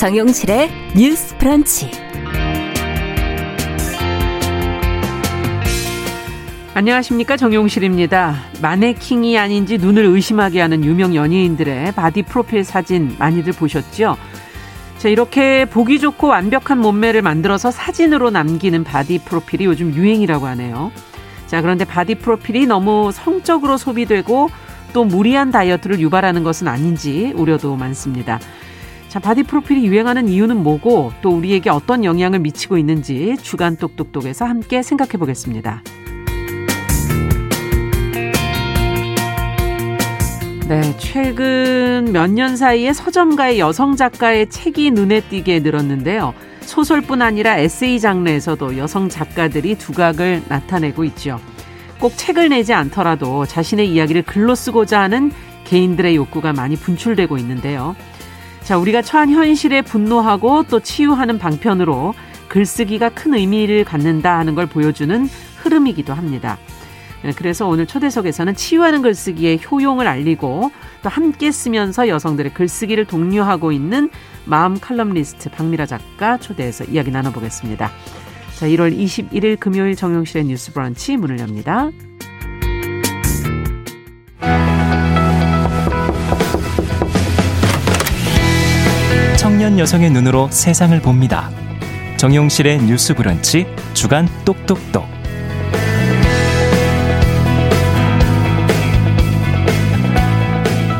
정용실의 뉴스 브런치. 안녕하십니까 정용실입니다. 마네킹이 아닌지 눈을 의심하게 하는 유명 연예인들의 바디 프로필 사진 많이들 보셨죠? 자, 이렇게 보기 좋고 완벽한 몸매를 만들어서 사진으로 남기는 바디 프로필이 요즘 유행이라고 하네요. 자, 그런데 바디 프로필이 너무 성적으로 소비되고 또 무리한 다이어트를 유발하는 것은 아닌지 우려도 많습니다. 자, 바디 프로필이 유행하는 이유는 뭐고 또 우리에게 어떤 영향을 미치고 있는지 주간 똑똑똑에서 함께 생각해 보겠습니다. 네, 최근 몇 년 사이에 서점가의 여성 작가의 책이 눈에 띄게 늘었는데요. 소설뿐 아니라 에세이 장르에서도 여성 작가들이 두각을 나타내고 있죠. 꼭 책을 내지 않더라도 자신의 이야기를 글로 쓰고자 하는 개인들의 욕구가 많이 분출되고 있는데요. 자, 우리가 처한 현실에 분노하고 또 치유하는 방편으로 글쓰기가 큰 의미를 갖는다 하는 걸 보여주는 흐름이기도 합니다. 네, 그래서 오늘 초대석에서는 치유하는 글쓰기의 효용을 알리고 또 함께 쓰면서 여성들의 글쓰기를 독려하고 있는 마음 칼럼리스트 박미라 작가 초대해서 이야기 나눠보겠습니다. 자, 1월 21일 금요일 정용실의 뉴스 브런치 문을 엽니다. 청년 여성의 눈으로 세상을 봅니다. 정용실의 뉴스 브런치 주간 똑똑똑.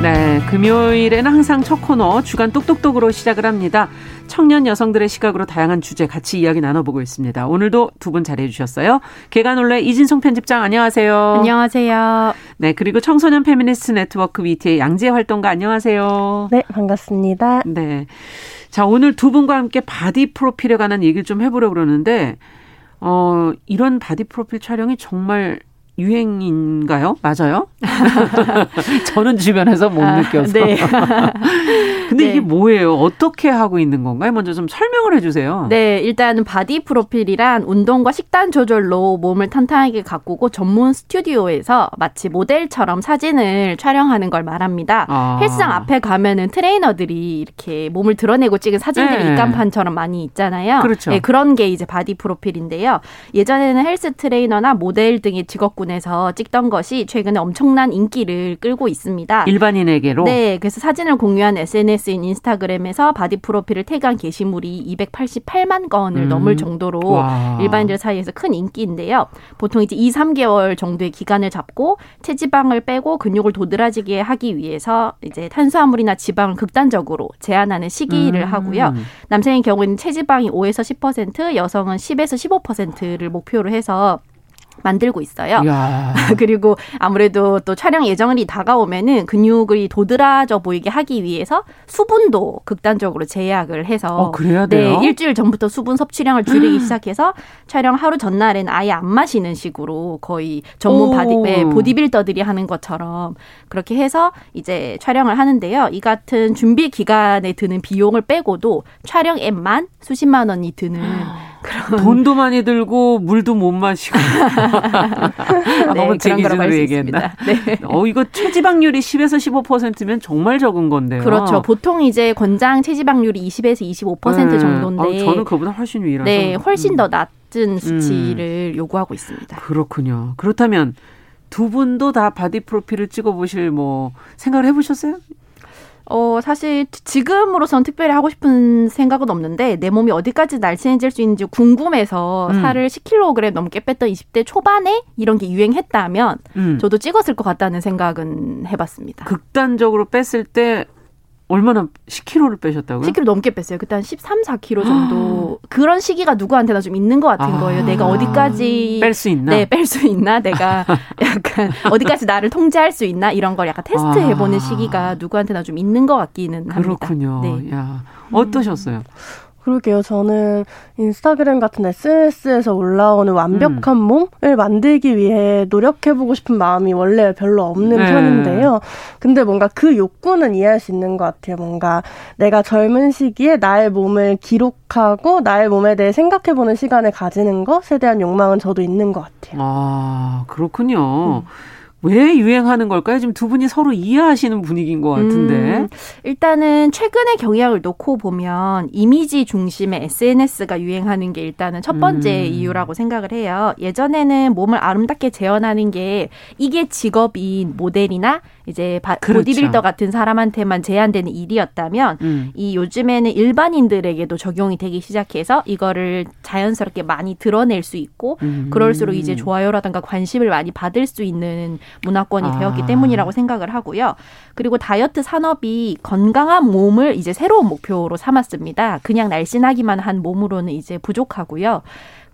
네, 금요일에는 항상 첫 코너 주간 똑똑똑으로 시작을 합니다. 청년 여성들의 시각으로 다양한 주제 같이 이야기 나눠보고 있습니다. 오늘도 두 분 자리해 주셨어요. 계간홀로 이진송 편집장 안녕하세요. 안녕하세요. 네, 그리고 청소년 페미니스트 네트워크 위티의 양지혜 활동가 안녕하세요. 네, 반갑습니다. 네. 자, 오늘 두 분과 함께 바디 프로필에 관한 얘기를 좀 해보려고 그러는데, 어, 이런 바디 프로필 촬영이 정말 유행인가요? 맞아요? 저는 주변에서 못 아, 느껴서. 네. 근데 네. 이게 뭐예요? 어떻게 하고 있는 건가요? 먼저 좀 설명을 해주세요. 네, 일단 바디 프로필이란 운동과 식단 조절로 몸을 탄탄하게 가꾸고 전문 스튜디오에서 마치 모델처럼 사진을 촬영하는 걸 말합니다. 아. 헬스장 앞에 가면은 트레이너들이 이렇게 몸을 드러내고 찍은 사진들이 네. 입간판처럼 많이 있잖아요. 그렇죠. 네, 그런 게 이제 바디 프로필인데요. 예전에는 헬스 트레이너나 모델 등의 직업군 부분에서 찍던 것이 최근에 엄청난 인기를 끌고 있습니다. 일반인에게로? 네. 그래서 사진을 공유한 SNS인 인스타그램에서 바디 프로필을 태그한 게시물이 288만 건을 음. 넘을 정도로 와. 일반인들 사이에서 큰 인기인데요. 보통 이제 2, 3개월 정도의 기간을 잡고 체지방을 빼고 근육을 도드라지게 하기 위해서 이제 탄수화물이나 지방을 극단적으로 제한하는 시기를 음. 하고요. 남성의 경우에는 체지방이 5에서 10%, 여성은 10에서 15%를 목표로 해서 만들고 있어요. 그리고 아무래도 또 촬영 예정일이 다가오면은 근육이 도드라져 보이게 하기 위해서 수분도 극단적으로 제약을 해서 어, 그래야 돼요? 네, 일주일 전부터 수분 섭취량을 줄이기 음. 시작해서 촬영 하루 전날에는 아예 안 마시는 식으로 거의 전문 바디 네, 보디빌더들이 하는 것처럼 그렇게 해서 이제 촬영을 하는데요. 이 같은 준비 기간에 드는 비용을 빼고도 촬영에만 수십만 원이 드는 그런 돈도 많이 들고 물도 못 마시고 네, 너무 제 기준으로 얘기했나? 네. 어 이거 체지방률이 10에서 15%면 정말 적은 건데요. 그렇죠. 보통 이제 권장 체지방률이 20에서 25% 네. 정도인데 아, 저는 그보다 훨씬 위라서 네, 훨씬 음. 더 낮은 수치를 음. 요구하고 있습니다. 그렇군요. 그렇다면 두 분도 다 바디 프로필을 찍어 보실 뭐 생각을 해 보셨어요? 어, 사실 지금으로선 특별히 하고 싶은 생각은 없는데 내 몸이 어디까지 날씬해질 수 있는지 궁금해서 음. 살을 10kg 넘게 뺐던 20대 초반에 이런 게 유행했다면 음. 저도 찍었을 것 같다는 생각은 해봤습니다. 극단적으로 뺐을 때 얼마나 10kg를 빼셨다고요? 10kg 넘게 뺐어요. 그때 한 13, 4kg 정도. 그런 시기가 누구한테나 좀 있는 것 같은 아. 거예요. 내가 어디까지 뺄 수 있나? 네, 뺄 수 있나? 내가 약간 어디까지 나를 통제할 수 있나? 이런 걸 약간 테스트 해보는 아. 시기가 누구한테나 좀 있는 것 같기는 합니다. 그렇군요. 네. 야, 어떠셨어요? 음. 그러게요. 저는 인스타그램 같은 SNS에서 올라오는 완벽한 음. 몸을 만들기 위해 노력해보고 싶은 마음이 원래 별로 없는 네. 편인데요. 근데 뭔가 그 욕구는 이해할 수 있는 것 같아요. 뭔가 내가 젊은 시기에 나의 몸을 기록하고 나의 몸에 대해 생각해보는 시간을 가지는 것에 대한 욕망은 저도 있는 것 같아요. 아, 그렇군요. 음. 왜 유행하는 걸까요? 지금 두 분이 서로 이해하시는 분위기인 것 같은데. 음, 일단은 최근의 경향을 놓고 보면 이미지 중심의 SNS가 유행하는 게 일단은 첫 번째 음. 이유라고 생각을 해요. 예전에는 몸을 아름답게 재현하는 게 이게 직업인 모델이나 이제 바, 그렇죠. 보디빌더 같은 사람한테만 제한되는 일이었다면 음. 이 요즘에는 일반인들에게도 적용이 되기 시작해서 이거를 자연스럽게 많이 드러낼 수 있고 음. 그럴수록 이제 좋아요라든가 관심을 많이 받을 수 있는 문화권이 아. 되었기 때문이라고 생각을 하고요. 그리고 다이어트 산업이 건강한 몸을 이제 새로운 목표로 삼았습니다. 그냥 날씬하기만 한 몸으로는 이제 부족하고요.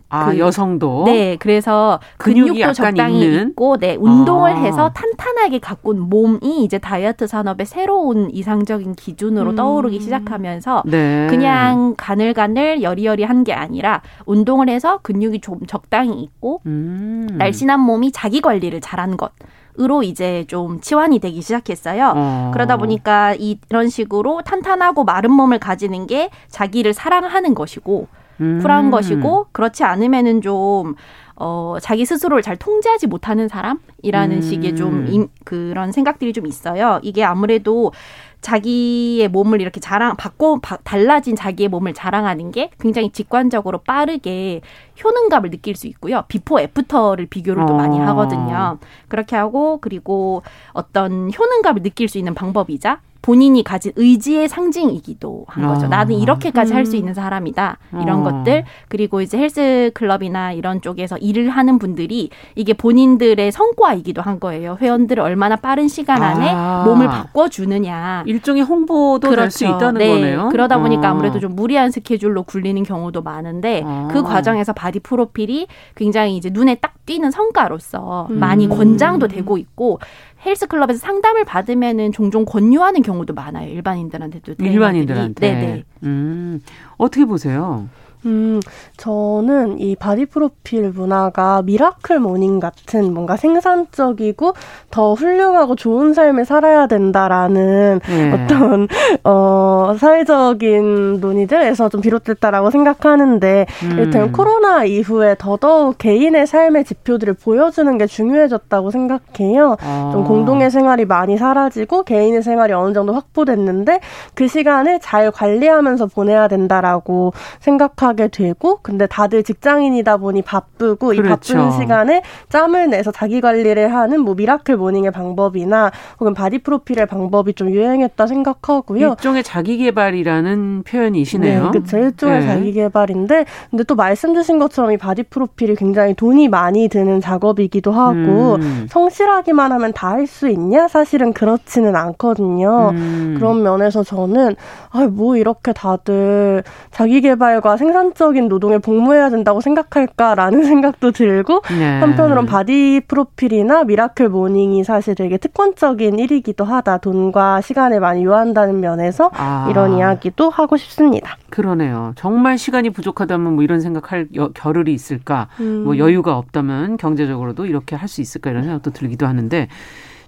아, 그, 여성도. 네, 그래서 근육도 적당히 있는? 있고, 네, 운동을 아. 해서 탄탄하게 가꾼 몸이 이제 다이어트 산업의 새로운 이상적인 기준으로 음. 떠오르기 시작하면서 네. 그냥 가늘가늘 여리여리한 게 아니라 운동을 해서 근육이 좀 적당히 있고 음. 날씬한 몸이 자기 관리를 잘한 것. 으로 이제 좀 치환이 되기 시작했어요. 어. 그러다 보니까 이런 식으로 탄탄하고 마른 몸을 가지는 게 자기를 사랑하는 것이고 음. 쿨한 것이고 그렇지 않으면은 좀 어, 자기 스스로를 잘 통제하지 못하는 사람이라는 음. 식의 좀 임, 그런 생각들이 좀 있어요. 이게 아무래도 자기의 몸을 이렇게 자랑 바꿔 바, 달라진 자기의 몸을 자랑하는 게 굉장히 직관적으로 빠르게 효능감을 느낄 수 있고요. before after를 비교를 또 어. 많이 하거든요. 그렇게 하고 그리고 어떤 효능감을 느낄 수 있는 방법이자 본인이 가진 의지의 상징이기도 한 거죠. 아. 나는 이렇게까지 음. 할수 있는 사람이다. 이런 어. 것들. 그리고 이제 헬스 클럽이나 이런 쪽에서 일을 하는 분들이 이게 본인들의 성과이기도 한 거예요. 회원들을 얼마나 빠른 시간 안에 아. 몸을 바꿔 주느냐. 일종의 홍보도 그렇죠. 될수 있다는 네. 거네요. 그러다 보니까 어. 아무래도 좀 무리한 스케줄로 굴리는 경우도 많은데 아. 그 과정에서 바디 프로필이 굉장히 이제 눈에 딱 띄는 성과로서 음. 많이 권장도 되고 있고 헬스 클럽에서 상담을 받으면은 종종 권유하는 경우 도 많아요. 일반인들한테도. 일반인들한테. 네네. 음, 어떻게 보세요? 음, 저는 이 바디 프로필 문화가 miracle morning 같은 뭔가 생산적이고 더 훌륭하고 좋은 삶을 살아야 된다라는 네. 어떤 어 사회적인 논의들에서 좀 비롯됐다라고 생각하는데 음. 일단 코로나 이후에 더더욱 개인의 삶의 지표들을 보여주는 게 중요해졌다고 생각해요. 아. 좀 공동의 생활이 많이 사라지고 개인의 생활이 어느 정도 확보됐는데 그 시간을 잘 관리하면서 보내야 된다라고 생각하 하게 되고 근데 다들 직장인이다 보니 바쁘고 그렇죠. 이 바쁜 시간에 짬을 내서 자기 관리를 하는 뭐 miracle morning의 방법이나 혹은 바디 프로필의 방법이 좀 유행했다 생각하고요. 일종의 자기 개발이라는 표현이시네요. 네, 그렇죠. 일종의 네. 자기 개발인데 근데 또 말씀 주신 것처럼 이 바디 프로필이 굉장히 돈이 많이 드는 작업이기도 하고 음. 성실하기만 하면 다 할 수 있냐? 사실은 그렇지는 않거든요. 음. 그런 면에서 저는 아, 뭐 이렇게 다들 자기 개발과 생산 생산적인 노동에 복무해야 된다고 생각할까라는 생각도 들고 네. 한편으론 바디 프로필이나 miracle morning이 사실 되게 특권적인 일이기도 하다. 돈과 시간을 많이 요한다는 면에서 아. 이런 이야기도 하고 싶습니다. 그러네요. 정말 시간이 부족하다면 뭐 이런 생각할 여, 겨를이 있을까? 음. 뭐 여유가 없다면 경제적으로도 이렇게 할 수 있을까 이런 생각도 들기도 하는데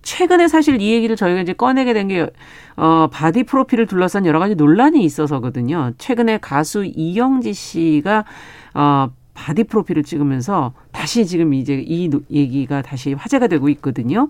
최근에 사실 이 얘기를 저희가 이제 꺼내게 된 게, 어, 바디 프로필을 둘러싼 여러 가지 논란이 있어서거든요. 최근에 가수 이영지 씨가, 어, 바디 프로필을 찍으면서 다시 지금 이제 이 얘기가 다시 화제가 되고 있거든요.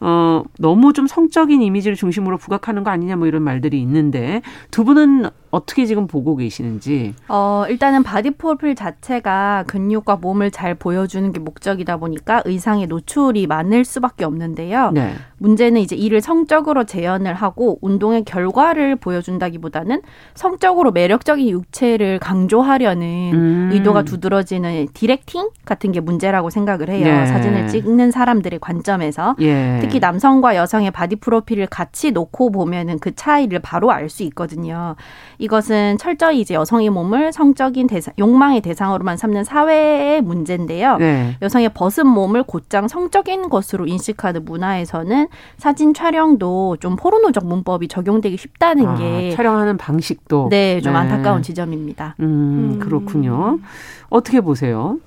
어, 너무 좀 성적인 이미지를 중심으로 부각하는 거 아니냐 뭐 이런 말들이 있는데 두 분은 어떻게 지금 보고 계시는지? 어, 일단은 바디 프로필 자체가 근육과 몸을 잘 보여주는 게 목적이다 보니까 의상에 노출이 많을 수밖에 없는데요. 네. 문제는 이제 이를 성적으로 재현을 하고 운동의 결과를 보여준다기보다는 성적으로 매력적인 육체를 강조하려는 음. 의도가 두드러지는 directing 같은 게 문제라고 생각을 해요. 네. 사진을 찍는 사람들의 관점에서 예. 특히 남성과 여성의 바디 프로필을 같이 놓고 보면은 그 차이를 바로 알 수 있거든요. 이것은 철저히 이제 여성의 몸을 성적인 대상, 욕망의 대상으로만 삼는 사회의 문제인데요. 네. 여성의 벗은 몸을 곧장 성적인 것으로 인식하는 문화에서는 사진 촬영도 좀 포르노적 문법이 적용되기 쉽다는 아, 게 촬영하는 방식도 네, 좀 네. 안타까운 지점입니다. 음, 음. 그렇군요. 어떻게 보세요?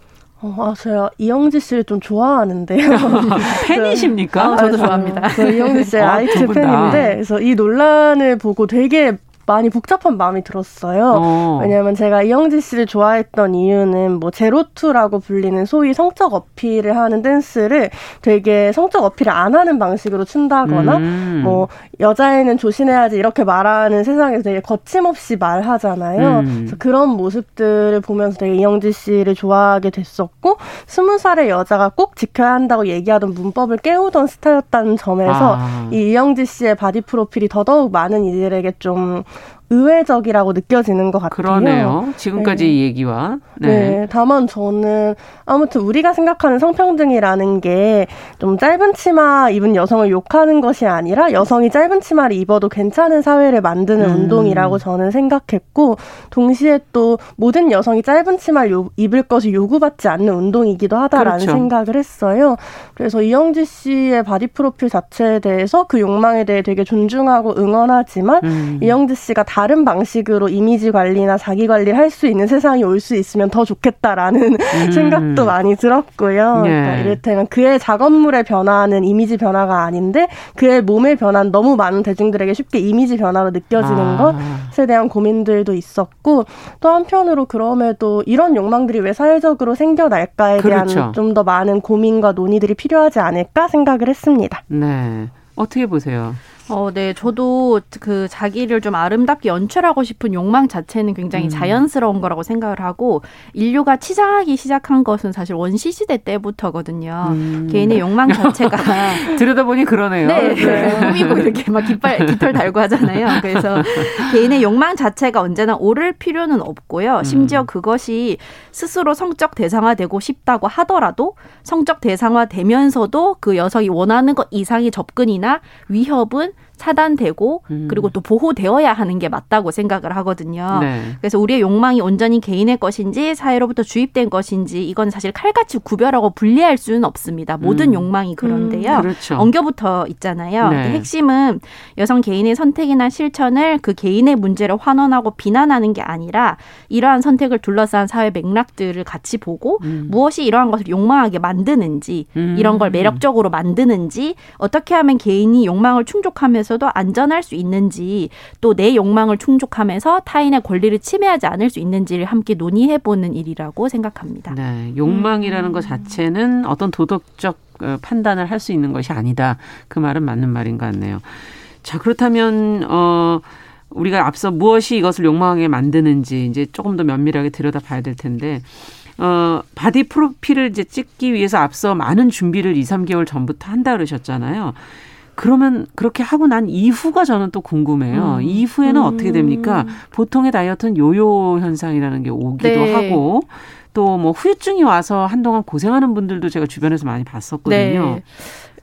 어, 아, 제가 이영지 씨를 좀 좋아하는데요. 팬이십니까? 아, 저도 좋아합니다. 저 이영지 씨의 아, 아이트 팬인데, 그래서 이 논란을 보고 되게 많이 복잡한 마음이 들었어요. 어. 왜냐하면 제가 이영지 씨를 좋아했던 이유는 뭐 제로투라고 불리는 소위 성적 어필을 하는 댄스를 되게 성적 어필을 안 하는 방식으로 춘다거나 음. 뭐 여자애는 조심해야지 이렇게 말하는 세상에서 되게 거침없이 말하잖아요. 음. 그래서 그런 모습들을 보면서 되게 이영지 씨를 좋아하게 됐었고 스무 살의 여자가 꼭 지켜야 한다고 얘기하던 문법을 깨우던 스타였다는 점에서 아. 이 이영지 씨의 바디 프로필이 더더욱 많은 이들에게 좀 의외적이라고 느껴지는 것 같아요. 그러네요. 지금까지 네. 얘기와. 네. 네. 다만 저는 아무튼 우리가 생각하는 성평등이라는 게 좀 짧은 치마 입은 여성을 욕하는 것이 아니라 여성이 짧은 치마를 입어도 괜찮은 사회를 만드는 음. 운동이라고 저는 생각했고 동시에 또 모든 여성이 짧은 치마를 요, 입을 것이 요구받지 않는 운동이기도 하다라는 그렇죠. 생각을 했어요. 그래서 이영지 씨의 바디 프로필 자체에 대해서 그 욕망에 대해 되게 존중하고 응원하지만 음. 이영지 씨가 다 다른 방식으로 이미지 관리나 자기 관리를 할 수 있는 세상이 올 수 있으면 더 좋겠다라는 음. 생각도 많이 들었고요. 예. 그러니까 이를테면 그의 작업물의 변화는 이미지 변화가 아닌데 그의 몸의 변화는 너무 많은 대중들에게 쉽게 이미지 변화로 느껴지는 아. 것에 대한 고민들도 있었고 또 한편으로 그럼에도 이런 욕망들이 왜 사회적으로 생겨날까에 그렇죠. 대한 좀 더 많은 고민과 논의들이 필요하지 않을까 생각을 했습니다. 네. 어떻게 보세요? 어, 네. 저도 그 자기를 좀 아름답게 연출하고 싶은 욕망 자체는 굉장히 음. 자연스러운 거라고 생각을 하고 인류가 치장하기 시작한 것은 사실 원시 시대 때부터거든요. 음. 개인의 욕망 자체가 들여다보니 그러네요. 네. 네. 꾸미고 이렇게 막 깃발 깃털 달고 하잖아요. 그래서 개인의 욕망 자체가 언제나 오를 필요는 없고요. 음. 심지어 그것이 스스로 성적 대상화되고 싶다고 하더라도 성적 대상화되면서도 그 여성이 원하는 것 이상의 접근이나 위협은 차단되고 음. 그리고 또 보호되어야 하는 게 맞다고 생각을 하거든요. 네. 그래서 우리의 욕망이 온전히 개인의 것인지 사회로부터 주입된 것인지 이건 사실 칼같이 구별하고 분리할 수는 없습니다. 모든 음. 욕망이 그런데요. 음, 그렇죠. 엉겨붙어 있잖아요. 네. 핵심은 여성 개인의 선택이나 실천을 그 개인의 문제를 환원하고 비난하는 게 아니라 이러한 선택을 둘러싼 사회 맥락들을 같이 보고 음. 무엇이 이러한 것을 욕망하게 만드는지 이런 걸 음. 매력적으로 만드는지 어떻게 하면 개인이 욕망을 충족하면서 속에서도 안전할 수 있는지 또 내 욕망을 충족하면서 타인의 권리를 침해하지 않을 수 있는지를 함께 논의해 보는 일이라고 생각합니다. 네, 욕망이라는 음. 것 자체는 어떤 도덕적 어, 판단을 할 수 있는 것이 아니다. 그 말은 맞는 말인 것 같네요. 자, 그렇다면 어 우리가 앞서 무엇이 이것을 욕망하게 만드는지 이제 조금 더 면밀하게 들여다봐야 될 텐데 어, 바디 프로필을 이제 찍기 위해서 앞서 많은 준비를 2, 3개월 전부터 한다 그러셨잖아요. 그러면 그렇게 하고 난 이후가 저는 또 궁금해요. 음. 이후에는 음. 어떻게 됩니까? 보통의 다이어트는 요요 현상이라는 게 오기도 네. 하고 또 뭐 후유증이 와서 한동안 고생하는 분들도 제가 주변에서 많이 봤었거든요. 네.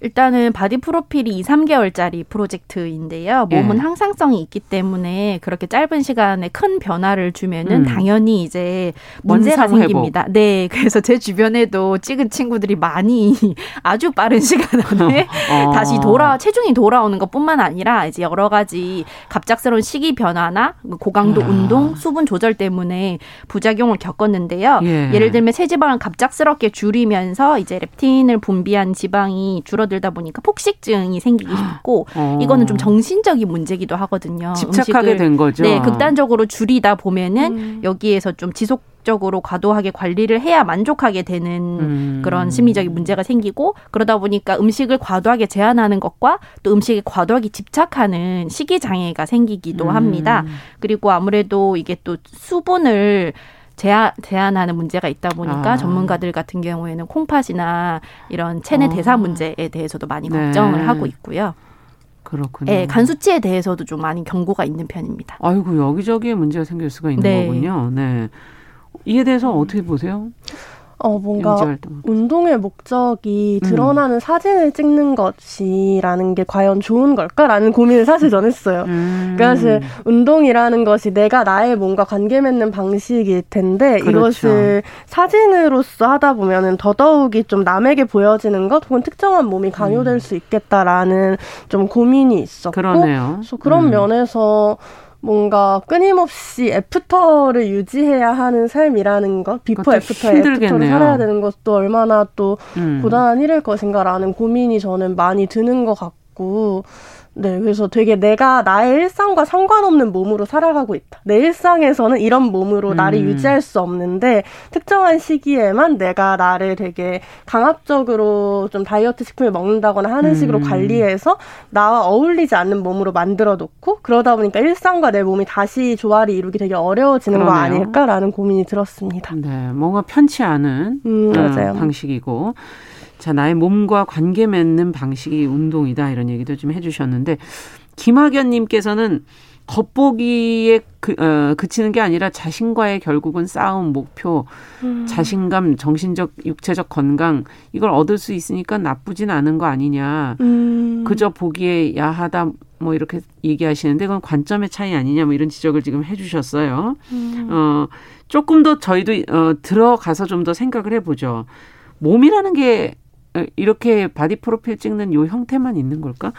일단은 바디 프로필이 2, 3개월짜리 프로젝트인데요. 몸은 예. 항상성이 있기 때문에 그렇게 짧은 시간에 큰 변화를 주면은 음. 당연히 이제 문제가 생깁니다. 네. 그래서 제 주변에도 찍은 친구들이 많이 아주 빠른 시간 안에 어. 다시 돌아 체중이 돌아오는 것뿐만 아니라 이제 여러 가지 갑작스러운 식이 변화나 고강도 아. 운동, 수분 조절 때문에 부작용을 겪었는데요. 예. 예를 들면 체지방을 갑작스럽게 줄이면서 이제 렙틴을 분비한 지방이 줄어 줄어들다 보니까 폭식증이 생기기 쉽고 어. 이거는 좀 정신적인 문제기도 하거든요. 집착하게 된 거죠. 네, 극단적으로 줄이다 보면은 음. 여기에서 좀 지속 적으로 과도하게 관리를 해야 만족하게 되는 음. 그런 심리적인 문제가 생기고 그러다 보니까 음식을 과도하게 제한하는 것과 또 음식에 과도하게 집착하는 식이 장애가 생기기도 음. 합니다. 그리고 아무래도 이게 또 수분을 제한, 제한하는 문제가 있다 보니까 아. 전문가들 같은 경우에는 콩팥이나 이런 체내 어. 대사 문제에 대해서도 많이 네. 걱정을 하고 있고요. 그렇군요. 네, 간 수치에 대해서도 좀 많이 경고가 있는 편입니다. 아이고 여기저기에 문제가 생길 수가 있는 네. 거군요. 네. 이에 대해서 어떻게 보세요? 어, 뭔가 운동의 목적이 음. 드러나는 음. 사진을 찍는 것이라는 게 과연 좋은 걸까라는 고민을 사실 전 했어요. 음. 그러니까 사실 운동이라는 것이 내가 나의 뭔가 관계 맺는 방식일 텐데 그렇죠. 이것을 사진으로서 하다 보면은 더더욱이 좀 남에게 보여지는 것 혹은 특정한 몸이 강요될 음. 수 있겠다라는 좀 고민이 있었고 그러네요. 그래서 그런 음. 면에서 뭔가 끊임없이 after를 유지해야 하는 삶이라는 것, before after after를 살아야 되는 것도 얼마나 또 음. 고단한 일일 것인가라는 고민이 저는 많이 드는 것 같고 네, 그래서 되게 내가 나의 일상과 상관없는 몸으로 살아가고 있다. 내 일상에서는 이런 몸으로 음. 나를 유지할 수 없는데 특정한 시기에만 내가 나를 되게 강압적으로 좀 다이어트 식품을 먹는다거나 하는 식으로 음. 관리해서 나와 어울리지 않는 몸으로 만들어 놓고 그러다 보니까 일상과 내 몸이 다시 조화를 이루기 되게 어려워지는 그러네요. 거 아닐까라는 고민이 들었습니다. 네, 뭔가 편치 않은 음, 맞아요. 어, 방식이고 자, 나의 몸과 관계 맺는 방식이 운동이다. 이런 얘기도 좀 해주셨는데, 김학연 님께서는 겉보기에 그, 어, 그치는 게 아니라 자신과의 결국은 싸움, 목표, 음. 자신감, 정신적, 육체적 건강, 이걸 얻을 수 있으니까 나쁘진 않은 거 아니냐. 음. 그저 보기에 야하다, 뭐 이렇게 얘기하시는데 그건 관점의 차이 아니냐, 뭐 이런 지적을 지금 해주셨어요. 음. 어, 조금 더 저희도 어, 들어가서 좀 더 생각을 해보죠. 몸이라는 게 이렇게 바디 프로필 찍는 요 형태만 있는 걸까?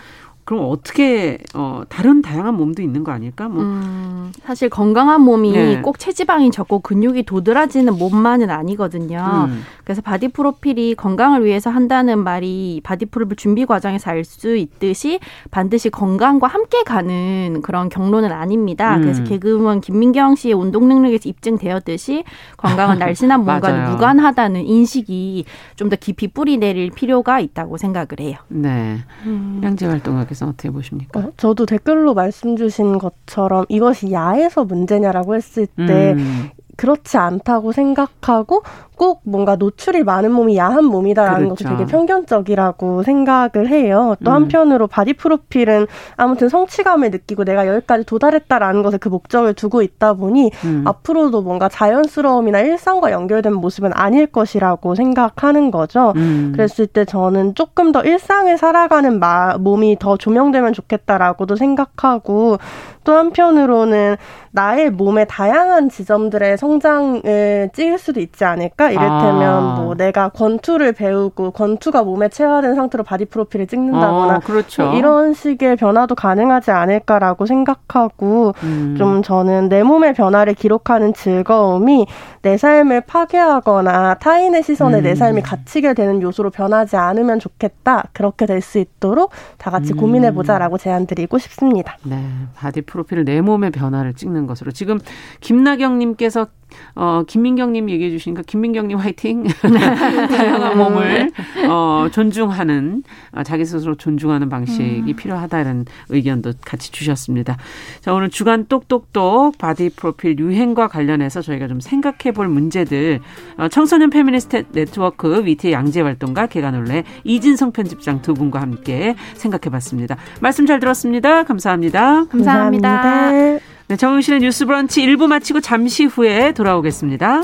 그럼 어떻게 어 다른 다양한 몸도 있는 거 아닐까? 뭐 음, 사실 건강한 몸이 네. 꼭 체지방이 적고 근육이 도드라지는 몸만은 아니거든요. 음. 그래서 바디 프로필이 건강을 위해서 한다는 말이 바디 프로필 준비 과정에서 알 수 있듯이 반드시 건강과 함께 가는 그런 경로는 아닙니다. 음. 그래서 개그우먼 김민경 씨의 운동 능력에서 입증되었듯이 건강은 날씬한 몸과는 무관하다는 인식이 좀 더 깊이 뿌리 내릴 필요가 있다고 생각을 해요. 네. 음. 양지혜 활동가께서 어떻게 보십니까? 어, 저도 댓글로 말씀 주신 것처럼 이것이 야해서 문제냐라고 했을 때 음. 그렇지 않다고 생각하고 꼭 뭔가 노출이 많은 몸이 야한 몸이다라는 그렇죠. 것이 되게 편견적이라고 생각을 해요. 또 음. 한편으로 바디 프로필은 아무튼 성취감을 느끼고 내가 여기까지 도달했다라는 것에 그 목적을 두고 있다 보니 음. 앞으로도 뭔가 자연스러움이나 일상과 연결된 모습은 아닐 것이라고 생각하는 거죠. 음. 그랬을 때 저는 조금 더 일상을 살아가는 마, 몸이 더 조명되면 좋겠다라고도 생각하고 또 한편으로는 나의 몸의 다양한 지점들의 성장을 찍을 수도 있지 않을까? 이를테면 아. 뭐 내가 권투를 배우고 권투가 몸에 체화된 상태로 바디 프로필을 찍는다거나 어, 그렇죠. 뭐 이런 식의 변화도 가능하지 않을까라고 생각하고 음. 좀 저는 내 몸의 변화를 기록하는 즐거움이 내 삶을 파괴하거나 타인의 시선에 음. 내 삶이 갇히게 되는 요소로 변하지 않으면 좋겠다. 그렇게 될 수 있도록 다 같이 음. 고민해 보자라고 제안 드리고 싶습니다. 네. 바디 프로필을 내 몸의 변화를 찍는 것으로 지금 김나경 님께서 어, 김민경님 얘기해 주시니까 김민경님 화이팅. 다양한 몸을 어, 존중하는 어, 자기 스스로 존중하는 방식이 음. 필요하다는 의견도 같이 주셨습니다. 자 오늘 주간 똑똑똑 바디 프로필 유행과 관련해서 저희가 좀 생각해 볼 문제들 어, 청소년 페미니스트 네트워크 위티 양지혜 활동가 계간홀로 이진송 편집장 두 분과 함께 생각해 봤습니다. 말씀 잘 들었습니다. 감사합니다. 감사합니다. 감사합니다. 네, 정영실의 뉴스 브런치 1부 마치고 잠시 후에 돌아오겠습니다.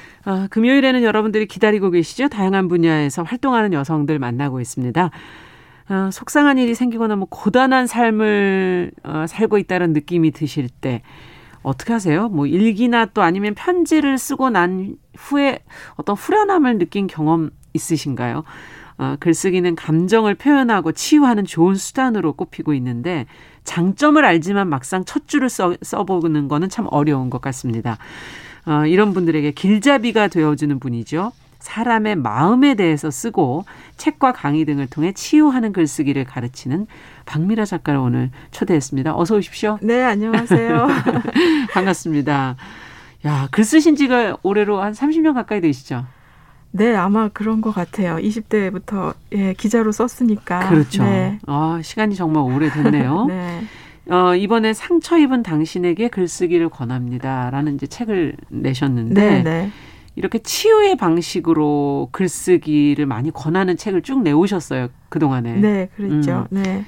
아, 금요일에는 여러분들이 기다리고 계시죠? 다양한 분야에서 활동하는 여성들 만나고 있습니다. 아, 속상한 일이 생기거나 뭐 고단한 삶을 어, 살고 있다는 느낌이 드실 때 어떻게 하세요? 뭐 일기나 또 아니면 편지를 쓰고 난 후에 어떤 후련함을 느낀 경험 있으신가요? 어, 글쓰기는 감정을 표현하고 치유하는 좋은 수단으로 꼽히고 있는데 장점을 알지만 막상 첫 줄을 써, 써보는 거는 참 어려운 것 같습니다. 어, 이런 분들에게 길잡이가 되어주는 분이죠. 사람의 마음에 대해서 쓰고 책과 강의 등을 통해 치유하는 글쓰기를 가르치는 박미라 작가를 오늘 초대했습니다. 어서 오십시오. 네, 안녕하세요. 반갑습니다. 야, 글 쓰신 지가 올해로 한 30년 가까이 되시죠? 네, 아마 그런 것 같아요. 20대부터 예, 기자로 썼으니까. 그렇죠. 네. 아, 시간이 정말 오래됐네요. 네. 어, 이번에 상처 입은 당신에게 글쓰기를 권합니다라는 이제 책을 내셨는데 네, 네. 이렇게 치유의 방식으로 글쓰기를 많이 권하는 책을 쭉 내오셨어요 그 동안에. 네, 그렇죠. 음. 네.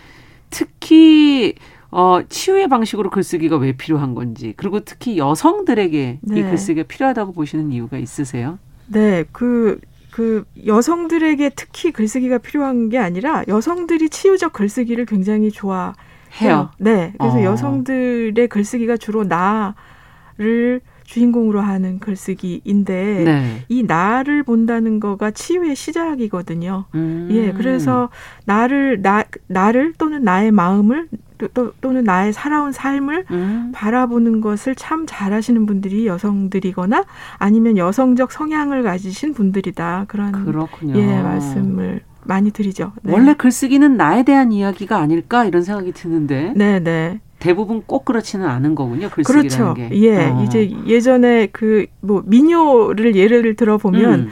특히 어, 치유의 방식으로 글쓰기가 왜 필요한 건지 그리고 특히 여성들에게 네. 이 글쓰기가 필요하다고 보시는 이유가 있으세요? 네, 그, 그 여성들에게 특히 글쓰기가 필요한 게 아니라 여성들이 치유적 글쓰기를 굉장히 좋아 해요. 네, 그래서 어. 여성들의 글쓰기가 주로 나를 주인공으로 하는 글쓰기인데 네. 이 나를 본다는 거가 치유의 시작이거든요. 음. 예, 그래서 나를 나 나를 또는 나의 마음을 또, 또는 나의 살아온 삶을 음. 바라보는 것을 참 잘하시는 분들이 여성들이거나 아니면 여성적 성향을 가지신 분들이다 그런 그렇군요. 예 말씀을 많이 드리죠. 네. 원래 글쓰기는 나에 대한 이야기가 아닐까 이런 생각이 드는데. 네, 네. 대부분 꼭 그렇지는 않은 거군요. 글쓰기라는 그렇죠. 게. 예, 어. 이제 예전에 그 뭐 민요를 예를 들어 보면 음.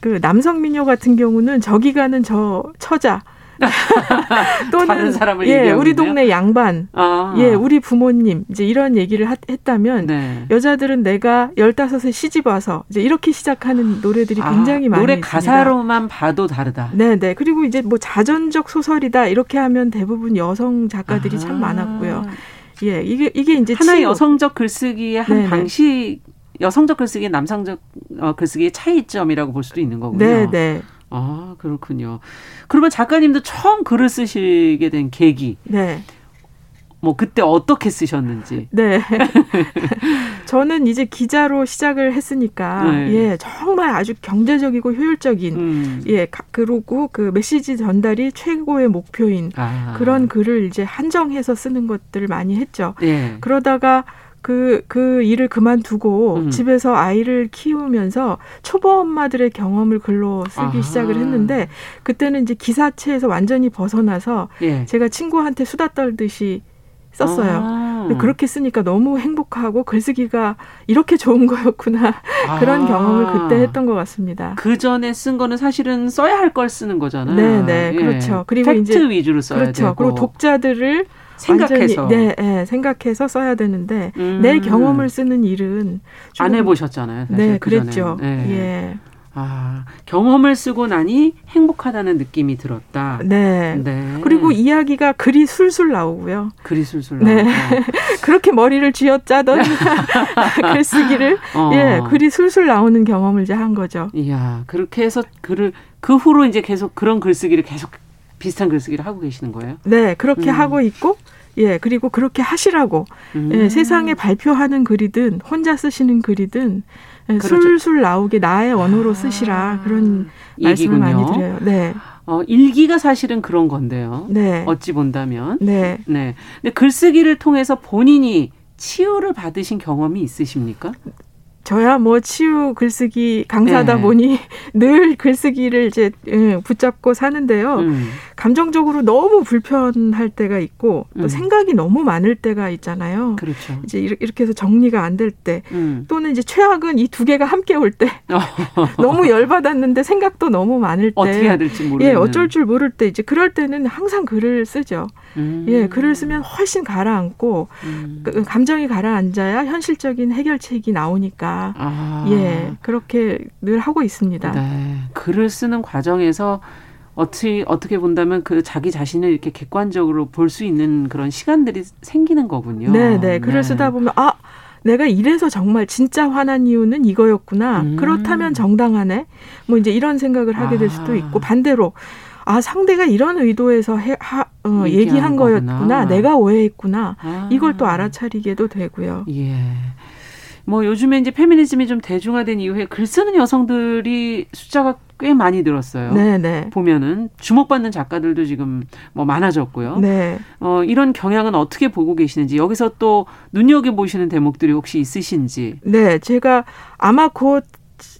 그 남성 민요 같은 경우는 저기 가는 저 처자 또는 다른 사람을 예, 우리 동네 양반, 아. 예, 우리 부모님 이제 이런 얘기를 하, 했다면 네. 여자들은 내가 열다섯에 시집 와서 이제 이렇게 시작하는 노래들이 아, 굉장히 많이 노래 가사로만 봐도 다르다. 네, 네. 그리고 이제 뭐 자전적 소설이다 이렇게 하면 대부분 여성 작가들이 아. 참 많았고요. 예, 이게 이게 이제 하나의 치유. 여성적 글쓰기의 한 네네. 방식, 여성적 글쓰기, 남성적 어, 글쓰기의 차이점이라고 볼 수도 있는 거군요. 네, 네. 아, 그렇군요. 그러면 작가님도 처음 글을 쓰시게 된 계기. 네. 뭐 그때 어떻게 쓰셨는지. 네. 저는 이제 기자로 시작을 했으니까 네. 예 정말 아주 경제적이고 효율적인 음. 예 그리고 그 메시지 전달이 최고의 목표인 아. 그런 글을 이제 한정해서 쓰는 것들을 많이 했죠. 예. 그러다가 그, 그 일을 그만두고 음. 집에서 아이를 키우면서 초보 엄마들의 경험을 글로 쓰기 아하. 시작을 했는데 그때는 이제 기사체에서 완전히 벗어나서 예. 제가 친구한테 수다 떨듯이 썼어요. 아. 그렇게 쓰니까 너무 행복하고 글쓰기가 이렇게 좋은 거였구나 아. 그런 경험을 그때 했던 것 같습니다. 그 전에 쓴 거는 사실은 써야 할 걸 쓰는 거잖아요. 네, 네, 예. 그렇죠. 그리고 팩트 이제 위주로 써야 그렇죠. 되고. 그리고 독자들을 생각해서 네, 네, 생각해서 써야 되는데 음. 내 경험을 쓰는 일은 안 해보셨잖아요. 네, 그랬죠. 네. 예. 아, 경험을 쓰고 나니 행복하다는 느낌이 들었다. 네. 네. 그리고 이야기가 글이 술술 나오고요. 글이 술술 나오고. 네. 그렇게 머리를 쥐어짜던 글쓰기를 어. 예, 글이 술술 나오는 경험을 이제 한 거죠. 이야, 그렇게 해서 글을 그 후로 이제 계속 그런 글쓰기를 계속 비슷한 글쓰기를 하고 계시는 거예요? 네, 그렇게 음. 하고 있고 예, 그리고 그렇게 하시라고 음. 예, 세상에 발표하는 글이든 혼자 쓰시는 글이든 예, 그렇죠. 술술 나오게 나의 원어로 아, 쓰시라 그런 얘기군요. 말씀을 많이 드려요. 네. 어, 일기가 사실은 그런 건데요. 네. 어찌 본다면. 네. 네. 근데 글쓰기를 통해서 본인이 치유를 받으신 경험이 있으십니까? 저야 뭐 치유 글쓰기 강사다 네. 보니 늘 글쓰기를 이제 붙잡고 사는데요. 음. 감정적으로 너무 불편할 때가 있고 또 음. 생각이 너무 많을 때가 있잖아요. 그렇죠. 이제 이렇게 해서 정리가 안 될 때, 음. 또는 이제 최악은 이 두 개가 함께 올 때, 너무 열받았는데 생각도 너무 많을 때, 어떻게 해야 될지 모르. 예, 어쩔 줄 모를 때 이제 그럴 때는 항상 글을 쓰죠. 음. 예, 글을 쓰면 훨씬 가라앉고 음. 그 감정이 가라앉아야 현실적인 해결책이 나오니까 아. 예, 그렇게 늘 하고 있습니다. 네. 글을 쓰는 과정에서 어떻게 어떻게 본다면 그 자기 자신을 이렇게 객관적으로 볼 수 있는 그런 시간들이 생기는 거군요. 네, 네. 글을 네. 쓰다 보면 아 내가 이래서 정말 진짜 화난 이유는 이거였구나. 음. 그렇다면 정당하네. 뭐 이제 이런 생각을 하게 될 수도 아. 있고 반대로 아 상대가 이런 의도에서 해, 하, 어, 얘기한 거였구나. 거구나. 내가 오해했구나. 아. 이걸 또 알아차리게도 되고요. 예. 뭐 요즘에 이제 페미니즘이 좀 대중화된 이후에 글 쓰는 여성들이 숫자가 꽤 많이 늘었어요. 네, 네. 보면은 주목받는 작가들도 지금 뭐 많아졌고요. 네. 어, 이런 경향은 어떻게 보고 계시는지 여기서 또 눈여겨 보시는 대목들이 혹시 있으신지. 네, 제가 아마 곧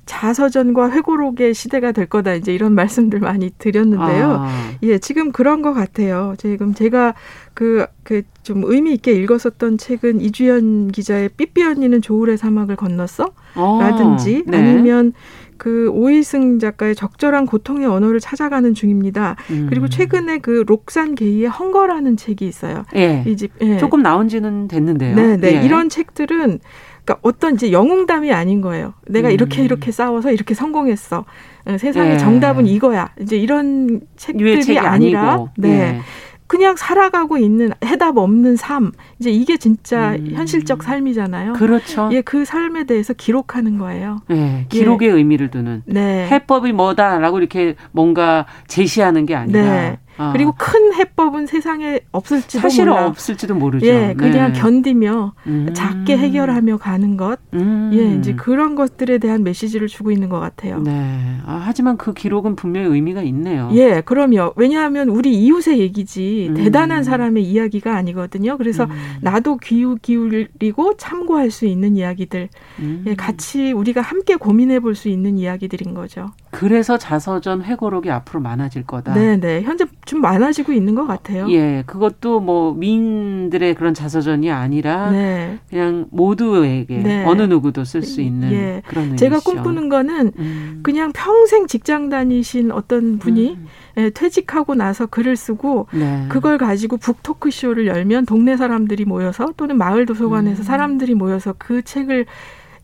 자서전과 회고록의 시대가 될 거다 이제 이런 말씀들 많이 드렸는데요. 아. 예, 지금 그런 것 같아요. 지금 제가 그 그 좀 의미 있게 읽었었던 책은 이주연 기자의 삐삐 언니는 조울의 사막을 건넜어? 어. 라든지 네. 아니면 그 오이승 작가의 적절한 고통의 언어를 찾아가는 중입니다. 음. 그리고 최근에 그 록산 게이의 헝거라는 책이 있어요. 예. 이 집, 예. 조금 나온 지는 됐는데요. 네, 네. 예. 이런 책들은 그러니까 어떤 이제 영웅담이 아닌 거예요. 내가 음. 이렇게 이렇게 싸워서 이렇게 성공했어. 어, 세상의 예. 정답은 이거야. 이제 이런 책들이 아니라 아니고. 네. 예. 그냥 살아가고 있는 해답 없는 삶. 이제 이게 진짜 음. 현실적 삶이잖아요. 그렇죠. 예, 그 삶에 대해서 기록하는 거예요. 네, 기록의 예. 의미를 두는. 네. 해법이 뭐다라고 이렇게 뭔가 제시하는 게 아니라. 네. 아. 그리고 큰 해법은 세상에 없을지도 사실은 몰라. 없을지도 모르죠. 예, 그냥 네. 견디며 음. 작게 해결하며 가는 것. 음. 예, 이제 그런 것들에 대한 메시지를 주고 있는 것 같아요. 네. 아, 하지만 그 기록은 분명히 의미가 있네요. 예, 그럼요. 왜냐하면 우리 이웃의 얘기지 음. 대단한 사람의 이야기가 아니거든요. 그래서 음. 나도 기우 기울이고 참고할 수 있는 이야기들, 예, 음. 같이 우리가 함께 고민해 볼 수 있는 이야기들인 거죠. 그래서 자서전 회고록이 앞으로 많아질 거다. 네, 네. 현재 좀 많아지고 있는 것 같아요. 예, 그것도 뭐 미인들의 그런 자서전이 아니라 네. 그냥 모두에게 네. 어느 누구도 쓸 수 있는 예. 그런 의미죠. 제가 꿈꾸는 거는 음. 그냥 평생 직장 다니신 어떤 분이 음. 예, 퇴직하고 나서 글을 쓰고 네. 그걸 가지고 북 토크쇼를 열면 동네 사람들이 모여서 또는 마을 도서관에서 음. 사람들이 모여서 그 책을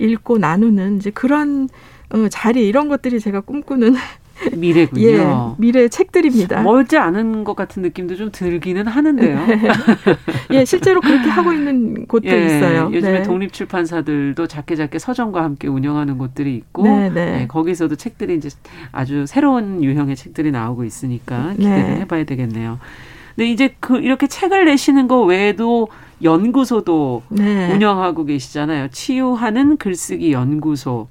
읽고 나누는 이제 그런 어, 자리 이런 것들이 제가 꿈꾸는 미래군요. 예, 미래 책들입니다. 멀지 않은 것 같은 느낌도 좀 들기는 하는데요. 예, 실제로 그렇게 하고 있는 곳도 예, 있어요. 요즘에 네. 독립 출판사들도 작게 작게 서점과 함께 운영하는 곳들이 있고 네, 네. 예, 거기서도 책들이 이제 아주 새로운 유형의 책들이 나오고 있으니까 기대를 네. 해봐야 되겠네요. 근데 이제 그 이렇게 책을 내시는 거 외에도 연구소도 네. 운영하고 계시잖아요. 치유하는 글쓰기 연구소.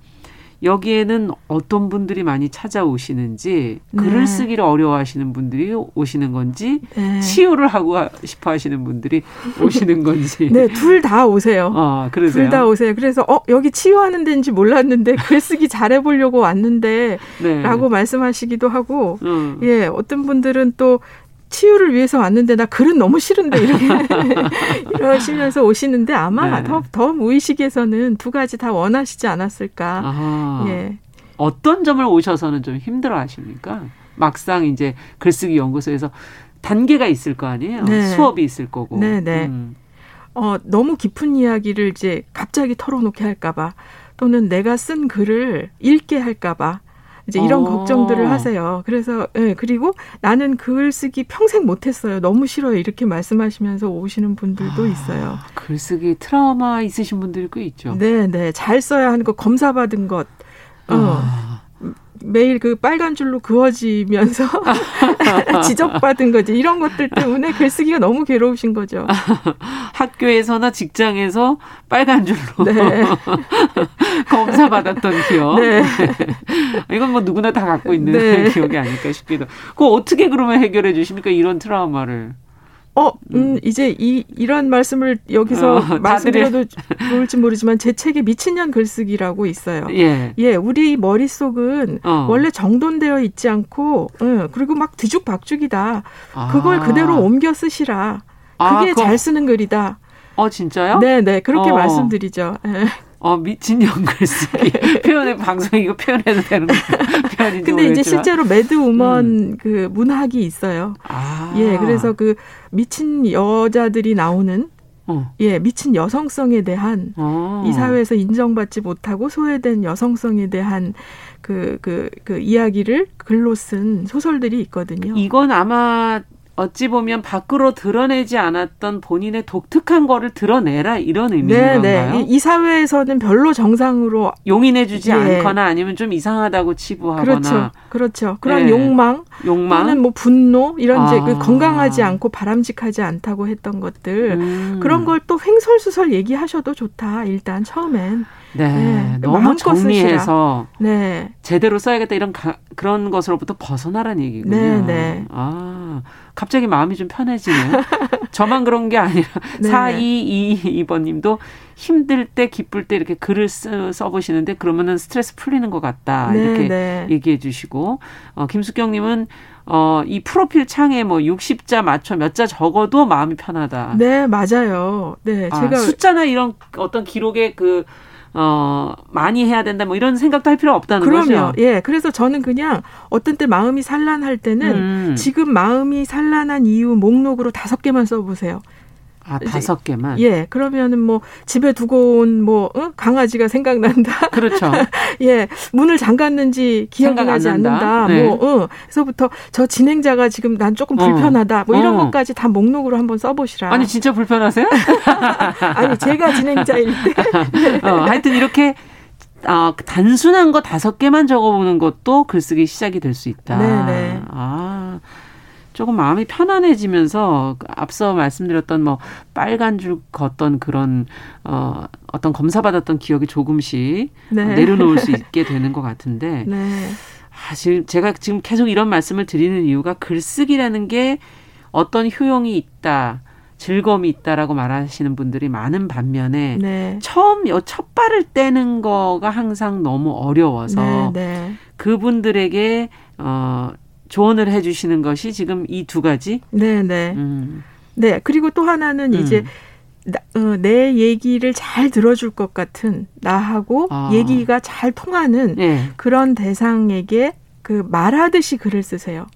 여기에는 어떤 분들이 많이 찾아오시는지 네. 글을 쓰기를 어려워하시는 분들이 오시는 건지 네. 치유를 하고 싶어 하시는 분들이 오시는 건지 네, 둘 다 오세요. 아, 그러세요? 둘 다 오세요. 그래서 어, 여기 치유하는 데인지 몰랐는데 글쓰기 잘해 보려고 왔는데 네. 라고 말씀하시기도 하고 음. 예, 어떤 분들은 또 치유를 위해서 왔는데 나 글은 너무 싫은데 이렇게 이러시면서 오시는데 아마 네. 더, 더 무의식에서는 두 가지 다 원하시지 않았을까. 아하. 예. 어떤 점을 오셔서는 좀 힘들어 하십니까? 막상 이제 글쓰기 연구소에서 단계가 있을 거 아니에요? 네. 수업이 있을 거고. 네, 네. 음. 어, 너무 깊은 이야기를 이제 갑자기 털어놓게 할까봐 또는 내가 쓴 글을 읽게 할까봐 이제 이런 어. 걱정들을 하세요. 그래서 예, 그리고 나는 글쓰기 평생 못했어요. 너무 싫어요. 이렇게 말씀하시면서 오시는 분들도 아, 있어요. 글쓰기 트라우마 있으신 분들이 꽤 있죠. 네, 네. 잘 써야 하는 거 검사 받은 것. 어. 아. 매일 그 빨간 줄로 그어지면서 지적받은 거지. 이런 것들 때문에 글쓰기가 너무 괴로우신 거죠. 학교에서나 직장에서 빨간 줄로 네. 검사 받았던 기억. 네. 이건 뭐 누구나 다 갖고 있는 네. 기억이 아닐까 싶기도. 그거 어떻게 그러면 해결해 주십니까? 이런 트라우마를. 어, 음, 이제 이, 이런 말씀을 여기서 어, 말씀드려도 좋을지 모르지만 제 책에 미친년 글쓰기라고 있어요. 예. 예, 우리 머릿속은 어. 원래 정돈되어 있지 않고, 예, 그리고 막 뒤죽박죽이다. 아. 그걸 그대로 옮겨 쓰시라. 아, 그게 아, 잘 쓰는 글이다. 어, 진짜요? 네네, 네, 그렇게 어. 말씀드리죠. 예. 어, 미친 연글쓰기. 표현의 방송 이거 표현해도 되는 표현인지 근데 모르겠지만. 이제 실제로 매드우먼 음. 그 문학이 있어요. 아. 예, 그래서 그 미친 여자들이 나오는 어. 예, 미친 여성성에 대한 어. 이 사회에서 인정받지 못하고 소외된 여성성에 대한 그, 그, 그 이야기를 글로 쓴 소설들이 있거든요. 이건 아마 어찌 보면 밖으로 드러내지 않았던 본인의 독특한 거를 드러내라 이런 의미인 네? 네. 이 사회에서는 별로 정상으로 용인해주지 예. 않거나 아니면 좀 이상하다고 치부하거나 그렇죠, 그렇죠. 그런 네. 욕망, 욕망 또는 뭐 분노 이런 아. 이제 그 건강하지 않고 바람직하지 않다고 했던 것들 음. 그런 걸 또 횡설수설 얘기하셔도 좋다. 일단 처음엔 네, 네 너무 정리해서 네. 제대로 써야겠다 이런 가, 그런 것으로부터 벗어나라는 얘기군요. 네, 네. 아, 갑자기 마음이 좀 편해지네요. 저만 그런 게 아니라 네. 4222번 님도 힘들 때 기쁠 때 이렇게 글을 써, 써보시는데 그러면은 스트레스 풀리는 것 같다. 네, 이렇게 네. 얘기해 주시고 어, 김숙경 님은 어, 이 프로필 창에 뭐 60자 맞춰 몇 자 적어도 마음이 편하다. 네, 맞아요. 네, 아, 제가 숫자나 이런 어떤 기록에 그 어, 많이 해야 된다, 뭐 이런 생각도 할 필요 없다는 그럼요. 거죠. 예. 그래서 저는 그냥 어떤 때 마음이 산란할 때는 음. 지금 마음이 산란한 이유 목록으로 다섯 개만 써 보세요. 아, 다섯 개만? 예. 그러면은 뭐 집에 두고 온뭐 어? 강아지가 생각난다. 그렇죠. 예. 문을 잠갔는지 기억이 나지 않는다. 네. 뭐 어. 그래서부터 저 진행자가 지금 난 조금 어. 불편하다. 뭐 이런 어. 것까지 다 목록으로 한번 써보시라. 아니 진짜 불편하세요? 아니 제가 진행자일 때. 어, 하여튼 이렇게 아, 단순한 거 다섯 개만 적어보는 것도 글쓰기 시작이 될 수 있다. 네네. 아. 조금 마음이 편안해지면서 앞서 말씀드렸던 뭐 빨간 줄 걷던 그런 어 어떤 검사 받았던 기억이 조금씩 네. 내려놓을 수 있게 되는 것 같은데 네. 아, 지금 제가 지금 계속 이런 말씀을 드리는 이유가 글쓰기라는 게 어떤 효용이 있다. 즐거움이 있다라고 말하시는 분들이 많은 반면에 네. 처음 첫 발을 떼는 거가 항상 너무 어려워서 네, 네. 그분들에게 어 조언을 해주시는 것이 지금 이 두 가지. 네, 네. 음. 네. 그리고 또 하나는 음. 이제 나, 어, 내 얘기를 잘 들어줄 것 같은 나하고 아. 얘기가 잘 통하는 네. 그런 대상에게 그 말하듯이 글을 쓰세요.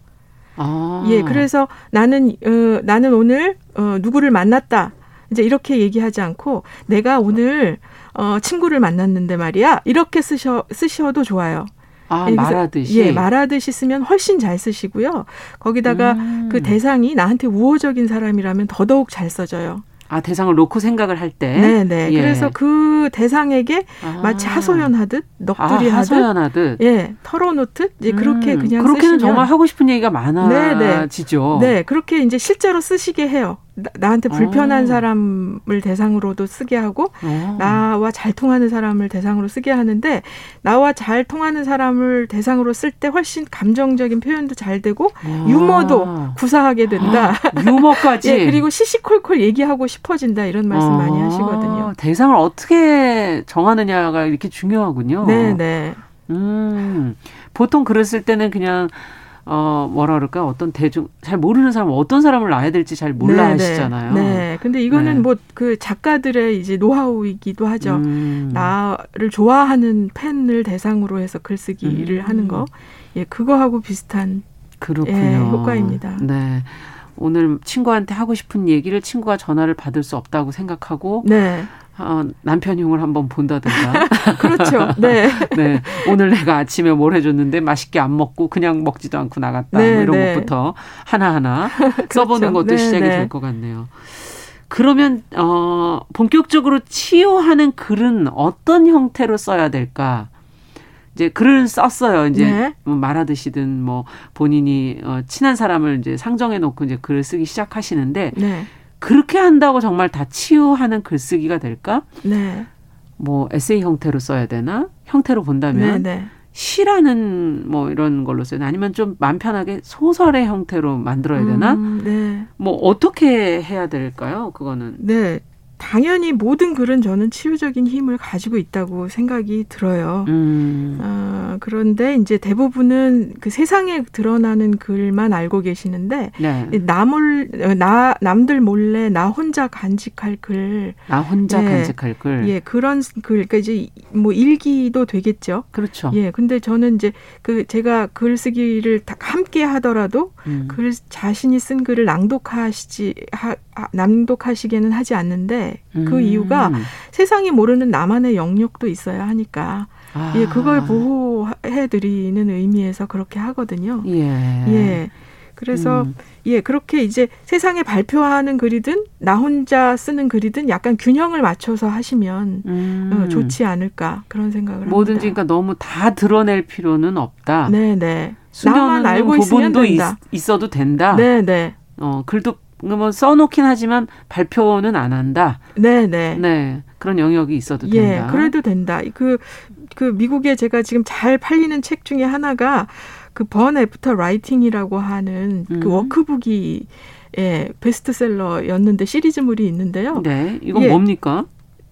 아. 예, 그래서 나는 어, 나는 오늘 어, 누구를 만났다. 이제 이렇게 얘기하지 않고 내가 오늘 어, 친구를 만났는데 말이야. 이렇게 쓰셔 쓰셔도 좋아요. 아, 말하듯이. 예, 말하듯이 쓰면 훨씬 잘 쓰시고요. 거기다가 음. 그 대상이 나한테 우호적인 사람이라면 더더욱 잘 써져요. 아 대상을 놓고 생각을 할 때. 네 네. 예. 그래서 그 대상에게 아. 마치 하소연하듯 넋두리 아, 하소연하듯. 예, 털어놓듯 이제 그렇게 음. 그냥 그렇게는 쓰시면. 정말 하고 싶은 얘기가 많아지죠. 네 네. 네, 그렇게 이제 실제로 쓰시게 해요. 나, 한테 불편한 오. 어. 사람을 대상으로도 쓰게 하고 오. 어. 나와 잘 통하는 사람을 대상으로 쓰게 하는데 나와 잘 통하는 사람을 대상으로 쓸 때 훨씬 감정적인 표현도 잘 되고 오. 아. 유머도 구사하게 된다. 아, 유머까지. 예, 그리고 시시콜콜 얘기하고 싶어진다 이런 말씀 아. 많이 하시거든요. 대상을 어떻게 정하느냐가 이렇게 중요하군요. 네, 네. 음. 보통 쓸 때는 그냥 어 뭐라 그럴까 어떤 대중 잘 모르는 사람 어떤 사람을 놔야 될지 잘 몰라 네, 네. 하시잖아요. 네. 근데 이거는 네. 뭐그 작가들의 이제 노하우이기도 하죠. 음. 나를 좋아하는 팬을 대상으로 해서 글쓰기를 음. 하는 거. 예, 그거하고 비슷한 그렇군요. 예, 효과입니다. 네. 오늘 친구한테 하고 싶은 얘기를 친구가 전화를 받을 수 없다고 생각하고 네. 어, 남편 흉을 한번 본다든가. 그렇죠. 네. 네. 오늘 내가 아침에 뭘 해줬는데 맛있게 안 먹고 그냥 먹지도 않고 나갔다. 네, 뭐 이런 네. 것부터 하나하나 그렇죠. 써보는 것도 네, 시작이 네. 될것 같네요. 그러면 어 본격적으로 치유하는 글은 어떤 형태로 써야 될까? 이제 글을 썼어요. 이제 네. 뭐 말하듯이든 뭐 본인이 어 친한 사람을 이제 상정해 놓고 이제 글을 쓰기 시작하시는데 네. 그렇게 한다고 정말 다 치유하는 글쓰기가 될까? 네. 뭐 에세이 형태로 써야 되나? 형태로 본다면 네, 네. 시라는 뭐 이런 걸로 써야 되나? 아니면 좀 마음 편하게 소설의 형태로 만들어야 되나? 음, 네. 뭐 어떻게 해야 될까요? 그거는. 네. 당연히 모든 글은 저는 치유적인 힘을 가지고 있다고 생각이 들어요. 음. 어, 그런데 이제 대부분은 그 세상에 드러나는 글만 알고 계시는데 네. 남을 나 남들 몰래 나 혼자 간직할 글, 나 혼자 예, 간직할 글, 예 그런 글, 그러니까 이제 뭐 일기도 되겠죠. 그렇죠. 예, 근데 저는 이제 그 제가 글쓰기를 다 함께 하더라도 음. 글 자신이 쓴 글을 낭독하시지 하, 낭독하시게는 하지 않는데 음. 그 이유가 세상이 모르는 나만의 영역도 있어야 하니까 아. 예 그걸 보호해 드리는 의미에서 그렇게 하거든요. 예. 예. 그래서 음. 예 그렇게 이제 세상에 발표하는 글이든 나 혼자 쓰는 글이든 약간 균형을 맞춰서 하시면 음. 어, 좋지 않을까 그런 생각을 뭐든지 합니다. 그러니까 너무 다 드러낼 필요는 없다. 네네. 나만 알고 있으면 된다. 있, 어도 된다. 네네. 어 글도 뭐 써놓긴 하지만 발표는 안 한다. 네, 네. 네. 그런 영역이 있어도 예, 된다. 그래도 된다. 그, 그 미국에 제가 지금 잘 팔리는 책 중에 하나가 그 Burn After Writing이라고 하는 그 음. 그 워크북이 예, 베스트셀러였는데 시리즈물이 있는데요. 네. 이건 예, 뭡니까?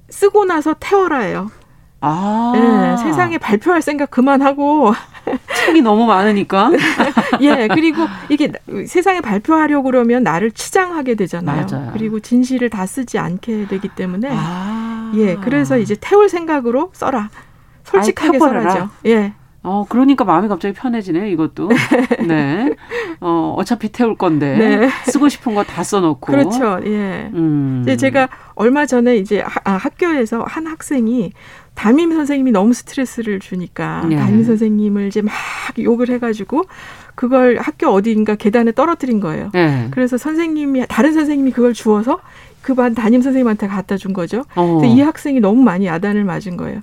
쓰고 나서 태워라예요. 아. 예, 세상에 발표할 생각 그만하고 책이 너무 많으니까. 예, 그리고 이게 세상에 발표하려고 그러면 나를 치장하게 되잖아요. 맞아요. 그리고 진실을 다 쓰지 않게 되기 때문에 아. 예, 그래서 이제 태울 생각으로 써라. 솔직하게 써라죠. 예. 어, 그러니까 마음이 갑자기 편해지네요, 이것도. 네. 어, 어차피 태울 건데. 네. 쓰고 싶은 거 다 써놓고. 그렇죠, 예. 음. 이제 제가 얼마 전에 이제 하, 아, 학교에서 한 학생이 담임 선생님이 너무 스트레스를 주니까 네. 담임 선생님을 이제 막 욕을 해가지고 그걸 학교 어디인가 계단에 떨어뜨린 거예요. 네. 그래서 선생님이 다른 선생님이 그걸 주워서 그 반 담임 선생님한테 갖다 준 거죠. 어. 이 학생이 너무 많이 야단을 맞은 거예요.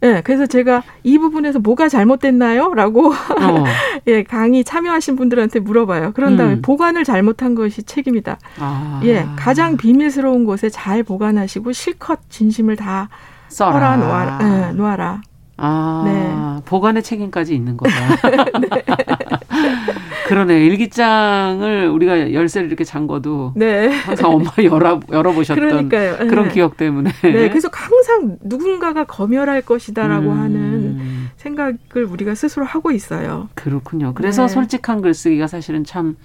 네, 그래서 제가 이 부분에서 뭐가 잘못됐나요?라고 어. 예 강의 참여하신 분들한테 물어봐요. 그런 다음에 음. 보관을 잘못한 것이 책임이다. 아. 예, 가장 비밀스러운 곳에 잘 보관하시고 실컷 진심을 다 써라, 놓아라. 네, 놓아라. 아, 네. 보관의 책임까지 있는 거다. 네. 그러네. 일기장을 우리가 열쇠를 이렇게 잠궈도 네. 항상 엄마 열어 열어보셨던 그러니까요. 그런 네. 기억 때문에. 네, 그래서 항상 누군가가 검열할 것이다라고 음. 하는 생각을 우리가 스스로 하고 있어요. 그렇군요. 그래서 네. 솔직한 글쓰기가 사실은 참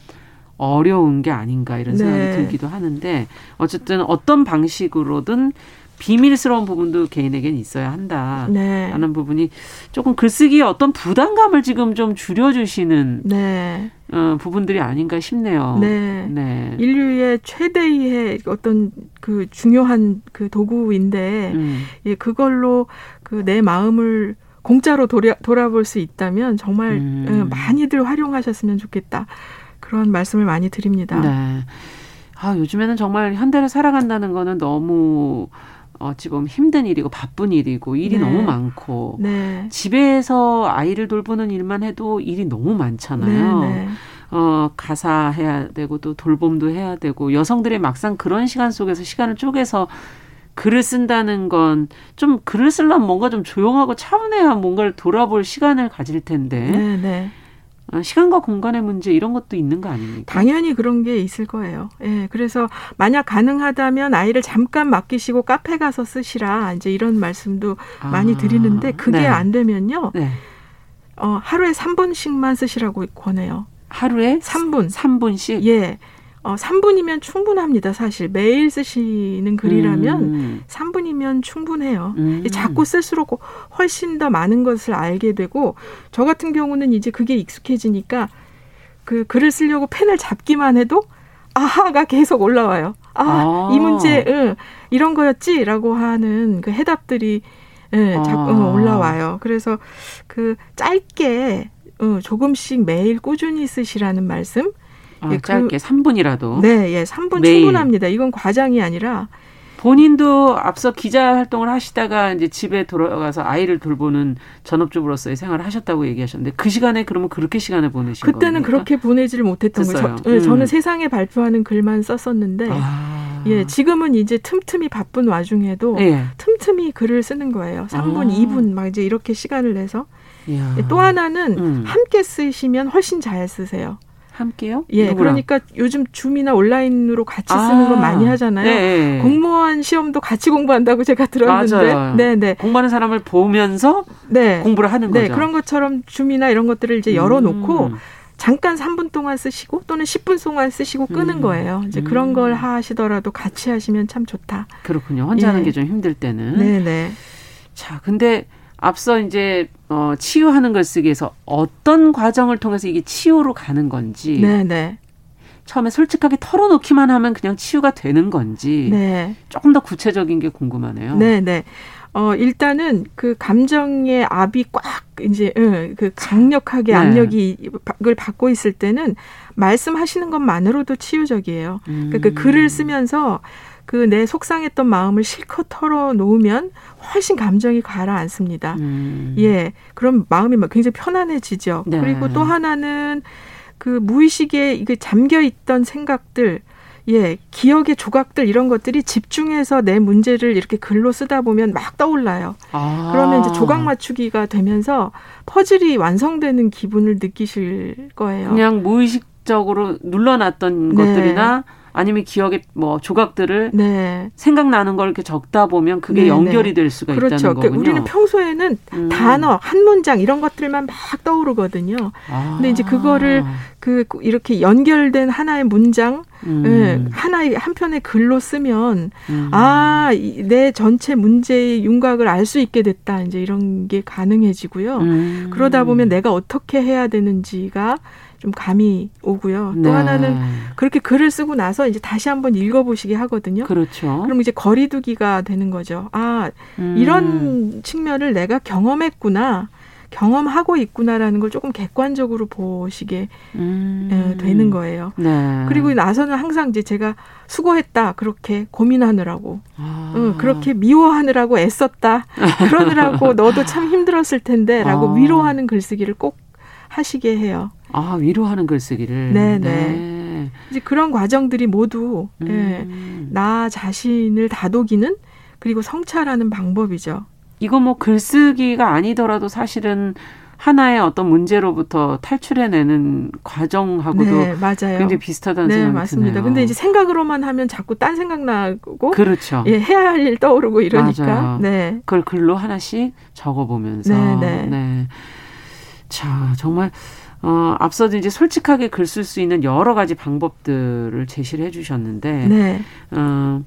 어려운 게 아닌가 이런 생각이 네. 들기도 하는데 어쨌든 어떤 방식으로든 비밀스러운 부분도 개인에게는 있어야 한다. 네. 라는 부분이 조금 글쓰기에 어떤 부담감을 지금 좀 줄여주시는 네. 어, 부분들이 아닌가 싶네요. 네. 네. 인류의 최대의 어떤 그 중요한 그 도구인데, 음. 예, 그걸로 그 내 마음을 공짜로 돌아, 돌아볼 수 있다면 정말 음. 예, 많이들 활용하셨으면 좋겠다. 그런 말씀을 많이 드립니다. 네. 아, 요즘에는 정말 현대를 살아간다는 거는 너무 어찌 보면 힘든 일이고 바쁜 일이고 일이 네. 너무 많고 네. 집에서 아이를 돌보는 일만 해도 일이 너무 많잖아요. 네, 네. 어, 가사 해야 되고 또 돌봄도 해야 되고 여성들의 막상 그런 시간 속에서 시간을 쪼개서 글을 쓴다는 건 좀 글을 쓰려면 뭔가 좀 조용하고 차분해야 뭔가를 돌아볼 시간을 가질 텐데. 아, 시간과 공간의 문제 이런 것도 있는 거 아닙니까? 당연히 그런 게 있을 거예요. 예. 그래서 만약 가능하다면 아이를 잠깐 맡기시고 카페 가서 쓰시라. 이제 이런 말씀도 아, 많이 드리는데 그게 네. 안 되면요. 네. 어, 하루에 3분씩만 쓰시라고 권해요. 하루에 3분. 3분씩? 예. 어, 3분이면 충분합니다, 사실. 매일 쓰시는 글이라면 음. 3분이면 충분해요. 음. 자꾸 쓸수록 훨씬 더 많은 것을 알게 되고, 저 같은 경우는 이제 그게 익숙해지니까 그 글을 쓰려고 펜을 잡기만 해도 아하가 계속 올라와요. 아, 아. 이 문제, 응, 이런 거였지 라고 하는 그 해답들이 예, 아. 자꾸 응, 올라와요. 그래서 그 짧게 응, 조금씩 매일 꾸준히 쓰시라는 말씀. 아, 예, 그 짧게 그, 3분이라도. 네, 예, 3분 매일. 충분합니다. 이건 과장이 아니라 본인도 앞서 기자 활동을 하시다가 이제 집에 돌아가서 아이를 돌보는 전업주부로서의 생활을 하셨다고 얘기하셨는데 그 시간에 그러면 그렇게 시간을 보내신 거예요? 그때는 겁니까? 그렇게 보내지를 못했던 거예요. 저, 음. 저는 세상에 발표하는 글만 썼었는데 아. 예, 지금은 이제 틈틈이 바쁜 와중에도 예. 틈틈이 글을 쓰는 거예요. 3분, 아. 2분 막 이제 이렇게 시간을 내서 예, 또 하나는 음. 함께 쓰시면 훨씬 잘 쓰세요. 함께요? 예, 누구랑? 그러니까 요즘 줌이나 온라인으로 같이 쓰는 아, 거 많이 하잖아요. 네. 공무원 시험도 같이 공부한다고 제가 들었는데, 맞아요. 네, 네. 공부하는 사람을 보면서 네. 공부를 하는 네, 거죠. 네, 그런 것처럼 줌이나 이런 것들을 이제 열어놓고. 음. 잠깐 3분 동안 쓰시고 또는 10분 동안 쓰시고 끄는 음. 거예요. 이제 음. 그런 걸 하시더라도 같이 하시면 참 좋다. 그렇군요. 혼자 예. 하는 게 좀 힘들 때는. 네네. 네. 자, 근데 앞서 이제 어, 치유하는 걸 쓰기 위해서 어떤 과정을 통해서 이게 치유로 가는 건지. 네네. 네. 처음에 솔직하게 털어놓기만 하면 그냥 치유가 되는 건지. 네. 조금 더 구체적인 게 궁금하네요. 네네. 네. 어, 일단은 그 감정의 압이 꽉 이제 응, 그 강력하게 네. 압력이 을 받고 있을 때는 말씀하시는 것만으로도 치유적이에요. 음. 그러니까 그 글을 쓰면서 그 내 속상했던 마음을 실컷 털어 놓으면 훨씬 감정이 가라앉습니다. 음. 예. 그럼 마음이 굉장히 편안해지죠. 네. 그리고 또 하나는 그 무의식에 이게 잠겨 있던 생각들 예, 기억의 조각들 이런 것들이 집중해서 내 문제를 이렇게 글로 쓰다 보면 막 떠올라요. 아. 그러면 이제 조각 맞추기가 되면서 퍼즐이 완성되는 기분을 느끼실 거예요. 그냥 무의식적으로 눌러놨던 네. 것들이나 아니면 기억의 뭐 조각들을 네. 생각나는 걸 이렇게 적다 보면 그게 네네. 연결이 될 수가 그렇죠. 있다는 그러니까 거군요. 우리는 평소에는 음. 단어 한 문장 이런 것들만 막 떠오르거든요. 아. 근데 이제 그거를 그 이렇게 연결된 하나의 문장 음. 네, 하나의 한 편의 글로 쓰면 음. 아내 전체 문제의 윤곽을 알 수 있게 됐다 이제 이런 게 가능해지고요. 음. 그러다 보면 내가 어떻게 해야 되는지가 좀 감이 오고요. 네. 또 하나는 그렇게 글을 쓰고 나서 이제 다시 한번 읽어보시게 하거든요. 그렇죠. 그럼 이제 거리두기가 되는 거죠. 아, 음. 이런 측면을 내가 경험했구나. 경험하고 있구나라는 걸 조금 객관적으로 보시게 음. 예, 되는 거예요. 네. 그리고 나서는 항상 이제 제가 수고했다 그렇게 고민하느라고, 아. 응, 그렇게 미워하느라고 애썼다 그러느라고 너도 참 힘들었을 텐데라고 아. 위로하는 글쓰기를 꼭 하시게 해요. 아 위로하는 글쓰기를. 네네. 네. 이제 그런 과정들이 모두 음. 예, 나 자신을 다독이는 그리고 성찰하는 방법이죠. 이거 뭐 글쓰기가 아니더라도 사실은 하나의 어떤 문제로부터 탈출해내는 과정하고도 네, 맞아요. 굉장히 비슷하다는 네, 생각이 맞습니다. 드네요. 근데 이제 생각으로만 하면 자꾸 딴 생각 나고 그렇죠. 예, 해야 할 일 떠오르고 이러니까 맞아요. 네. 그걸 글로 하나씩 적어 보면서 네, 네. 네. 자, 정말 어, 앞서도 이제 솔직하게 글 쓸 수 있는 여러 가지 방법들을 제시를 해 주셨는데 네. 어,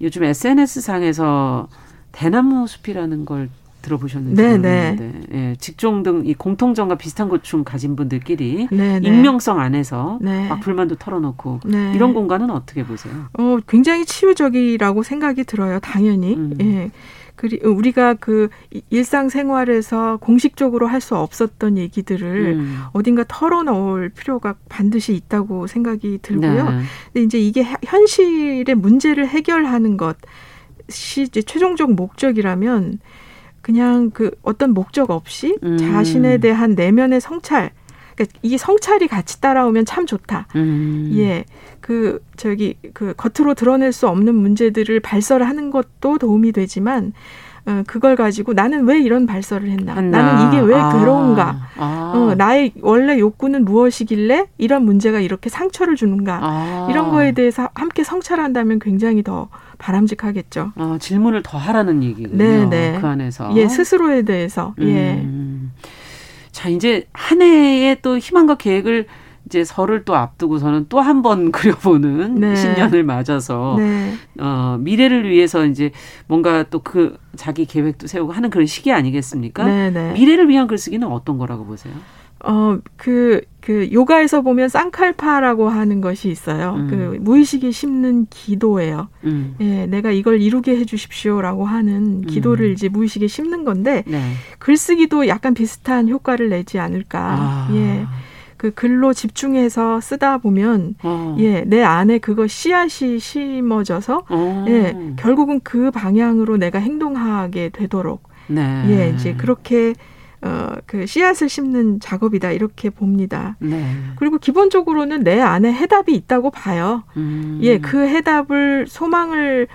요즘 SNS 상에서 대나무 숲이라는 걸 들어보셨는지 네, 네. 모르겠는데 네. 예, 직종 등 이 공통점과 비슷한 고충 가진 분들끼리 네, 네. 익명성 안에서 네. 막 불만도 털어놓고 네. 이런 공간은 어떻게 보세요? 어, 굉장히 치유적이라고 생각이 들어요. 당연히. 음. 예. 그리 우리가 그 일상생활에서 공식적으로 할 수 없었던 얘기들을 음. 어딘가 털어놓을 필요가 반드시 있다고 생각이 들고요. 네. 근데 이제 이게 현실의 문제를 해결하는 것이 이제 최종적 목적이라면 그냥 그 어떤 목적 없이 음. 자신에 대한 내면의 성찰 그러니까 이 성찰이 같이 따라오면 참 좋다. 음. 예. 그 저기 그 겉으로 드러낼 수 없는 문제들을 발설하는 것도 도움이 되지만 어, 그걸 가지고 나는 왜 이런 발설을 했나? 했나? 나는 이게 왜 아. 괴로운가? 아. 어, 나의 원래 욕구는 무엇이길래 이런 문제가 이렇게 상처를 주는가? 아. 이런 거에 대해서 함께 성찰한다면 굉장히 더 바람직하겠죠. 아, 질문을 더 하라는 얘기군요. 네, 네. 그 안에서. 예, 스스로에 대해서. 예. 음. 예. 자, 이제 한 해의 또 희망과 계획을 이제 설을 또 앞두고서는 또 한 번 그려보는 네. 신년을 맞아서 네. 어, 미래를 위해서 이제 뭔가 또 그 자기 계획도 세우고 하는 그런 시기 아니겠습니까? 네, 네. 미래를 위한 글쓰기는 어떤 거라고 보세요? 어, 그, 그, 요가에서 보면 쌍칼파라고 하는 것이 있어요. 음. 그, 무의식이 심는 기도예요. 음. 예, 내가 이걸 이루게 해 주십시오라고 하는 기도를 음. 이제 무의식에 심는 건데, 네. 글쓰기도 약간 비슷한 효과를 내지 않을까. 아. 예. 그 글로 집중해서 쓰다 보면 어. 예, 내 안에 그거 씨앗이 심어져서 어. 예, 결국은 그 방향으로 내가 행동하게 되도록 네. 예, 이제 그렇게 어, 그 씨앗을 심는 작업이다 이렇게 봅니다. 네. 그리고 기본적으로는 내 안에 해답이 있다고 봐요. 음. 예, 그 해답을 소망을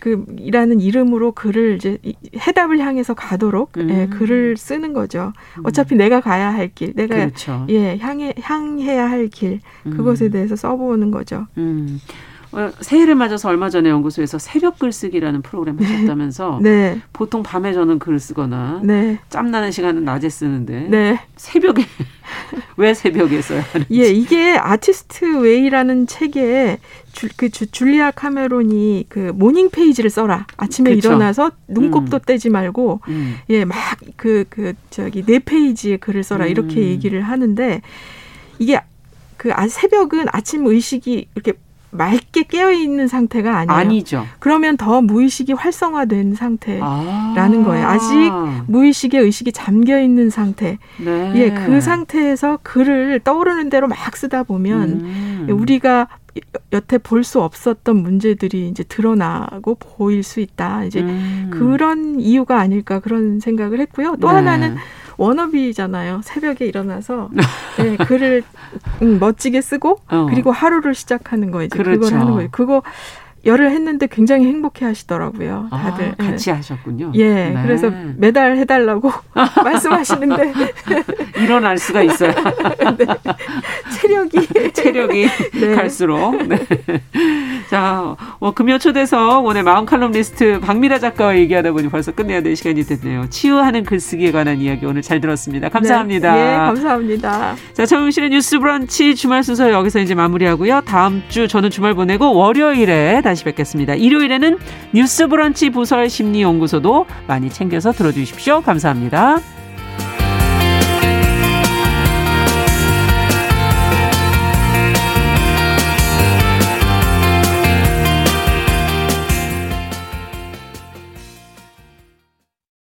그 이라는 이름으로 글을 이제 해답을 향해서 가도록 예, 음. 예, 글을 쓰는 거죠. 어차피 음. 내가 가야 할 길, 내가 그렇죠. 예 향해 향해야 할 길, 그것에 음. 대해서 써보는 거죠. 음. 어, 새해를 맞아서 얼마 전에 연구소에서 새벽 글쓰기라는 프로그램 하셨다면서 네. 보통 밤에 저는 글을 쓰거나 네. 짬나는 시간은 낮에 쓰는데 네. 새벽에 왜 새벽에 써야 하는지. 예, 이게 Artist Way라는 책에 주, 그 주, 줄리아 카메론이 그 morning page를 써라. 아침에 그쵸. 일어나서 눈곱도 음. 떼지 말고 음. 예, 막 그그 그 저기 네 페이지의 글을 써라. 이렇게 음. 얘기를 하는데 이게 그 아, 새벽은 아침 의식이 이렇게 맑게 깨어 있는 상태가 아니에요. 아니죠. 그러면 더 무의식이 활성화된 상태라는 아. 거예요. 아직 무의식의 의식이 잠겨 있는 상태. 네. 예, 그 상태에서 글을 떠오르는 대로 막 쓰다 보면 음. 우리가 여태 볼 수 없었던 문제들이 이제 드러나고 보일 수 있다. 이제 음. 그런 이유가 아닐까 그런 생각을 했고요. 또 네. 하나는 워너비잖아요. 새벽에 일어나서 네, 글을 음, 멋지게 쓰고 어. 그리고 하루를 시작하는 거 이제 그렇죠. 그걸 하는 거예요. 그거 열을 했는데 굉장히 행복해 하시더라고요. 아, 다들. 아, 같이 예. 하셨군요. 예. 네. 그래서 매달 해달라고 말씀하시는데. 일어날 수가 있어요. 네. 체력이. 체력이 네. 갈수록. 네. 자, 어, 금요 초대석 오늘 마음 칼럼니스트 박미라 작가와 얘기하다 보니 벌써 끝내야 될 시간이 됐네요. 치유하는 글쓰기에 관한 이야기 오늘 잘 들었습니다. 감사합니다. 네, 예, 감사합니다. 자, 정용실의 뉴스 브런치 주말 순서 여기서 이제 마무리하고요. 다음 주 저는 주말 보내고 월요일에 다시 뵙겠습니다. 일요일에는 뉴스 브런치 부설 심리연구소도 많이 챙겨서 들어주십시오. 감사합니다.